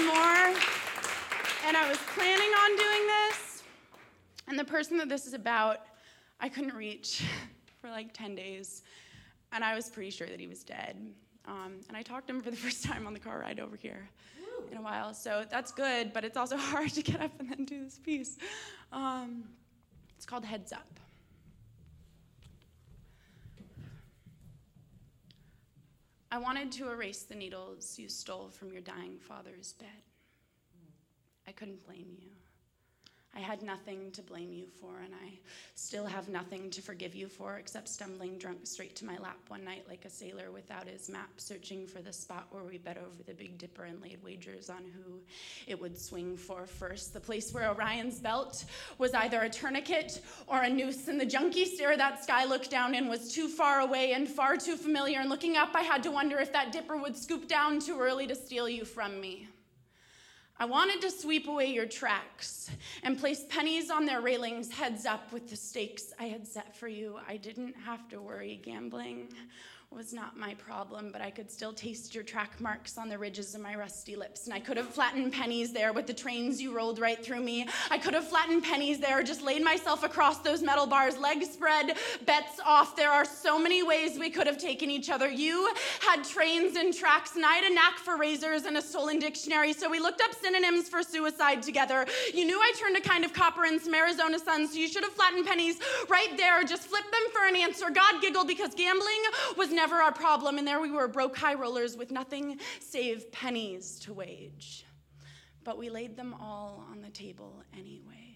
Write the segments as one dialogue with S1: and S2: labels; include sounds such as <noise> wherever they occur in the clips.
S1: and more. And I was planning on doing this. And the person that this is about, I couldn't reach <laughs> for like 10 days. And I was pretty sure that he was dead. Um, and I talked to him for the <laughs> first time on the car ride over here in a while. So that's good, but it's also <laughs> hard to get up and then do this piece. Um, it's called Heads Up. I wanted to erase the needles you stole from your dying father's bed. I couldn't blame you. I had nothing to blame you for, and I still have nothing to forgive you for except stumbling drunk straight to my lap one night like a sailor without his map, searching for the spot where we bet over the Big Dipper and laid wagers on who it would swing for first. The place where Orion's belt was either a tourniquet or a noose, and the junkie stare that sky looked down in was too far away and far too familiar. And looking up, I had to wonder if that dipper would scoop down too early to steal you from me. I wanted to sweep away your tracks and place pennies on their railings, heads up with the stakes I had set for you. I didn't have to worry gambling was not my problem, but I could still taste your track marks on the ridges of my rusty lips. And I could have flattened pennies there with the trains you rolled right through me. I could have flattened pennies there, just laid myself across those metal bars, legs spread, bets off. There are so many ways we could have taken each other. You had trains and tracks, and I had a knack for razors and a stolen dictionary, so we looked up synonyms for suicide together. You knew I turned a kind of copper in some Arizona sun, so you should have flattened pennies right there. Just flip them for an answer. God giggled because gambling was never our problem, and there we were, broke high rollers with nothing save pennies to wage. But we laid them all on the table anyway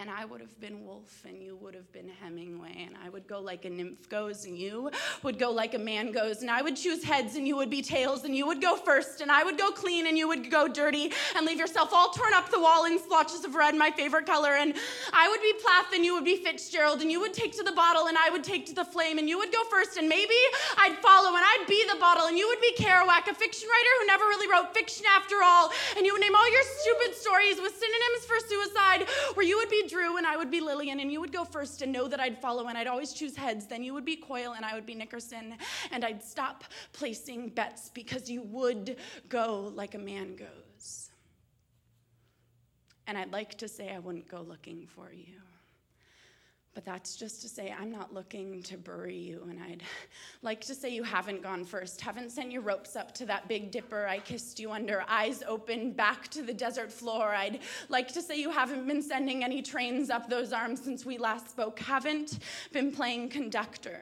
S1: and I would have been Woolf, and you would have been Hemingway, and I would go like a nymph goes, and you would go like a man goes, and I would choose heads, and you would be tails, and you would go first, and I would go clean, and you would go dirty, and leave yourself all torn up the wall in splotches of red, my favorite color, and I would be Plath, and you would be Fitzgerald, and you would take to the bottle, and I would take to the flame, and you would go first, and maybe I'd follow, and I'd be the bottle, and you would be Kerouac, a fiction writer who never really wrote fiction after all, and you would name all your stupid stories with synonyms for suicide, where you would be Drew and I would be Lillian, and you would go first and know that I'd follow, and I'd always choose heads. Then you would be Coyle, and I would be Nickerson, and I'd stop placing bets because you would go like a man goes. And I'd like to say I wouldn't go looking for you. But that's just to say, I'm not looking to bury you, and I'd <laughs> like to say you haven't gone first, haven't sent your ropes up to that big dipper I kissed you under, eyes open, back to the desert floor. I'd like to say you haven't been sending any trains up those arms since we last spoke, haven't been playing conductor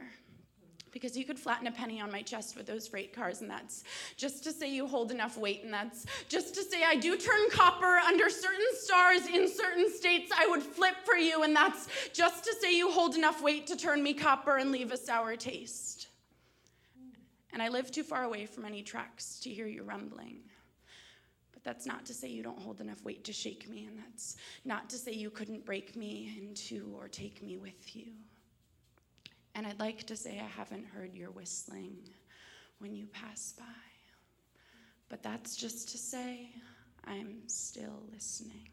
S1: because you could flatten a penny on my chest with those freight cars, and that's just to say you hold enough weight, and that's just to say I do turn copper under certain stars in certain states. I would flip for you, and that's just to say you hold enough weight to turn me copper and leave a sour taste. And I live too far away from any tracks to hear you rumbling. But that's not to say you don't hold enough weight to shake me, and that's not to say you couldn't break me in two or take me with you. And I'd like to say I haven't heard your whistling when you pass by. But that's just to say I'm still listening.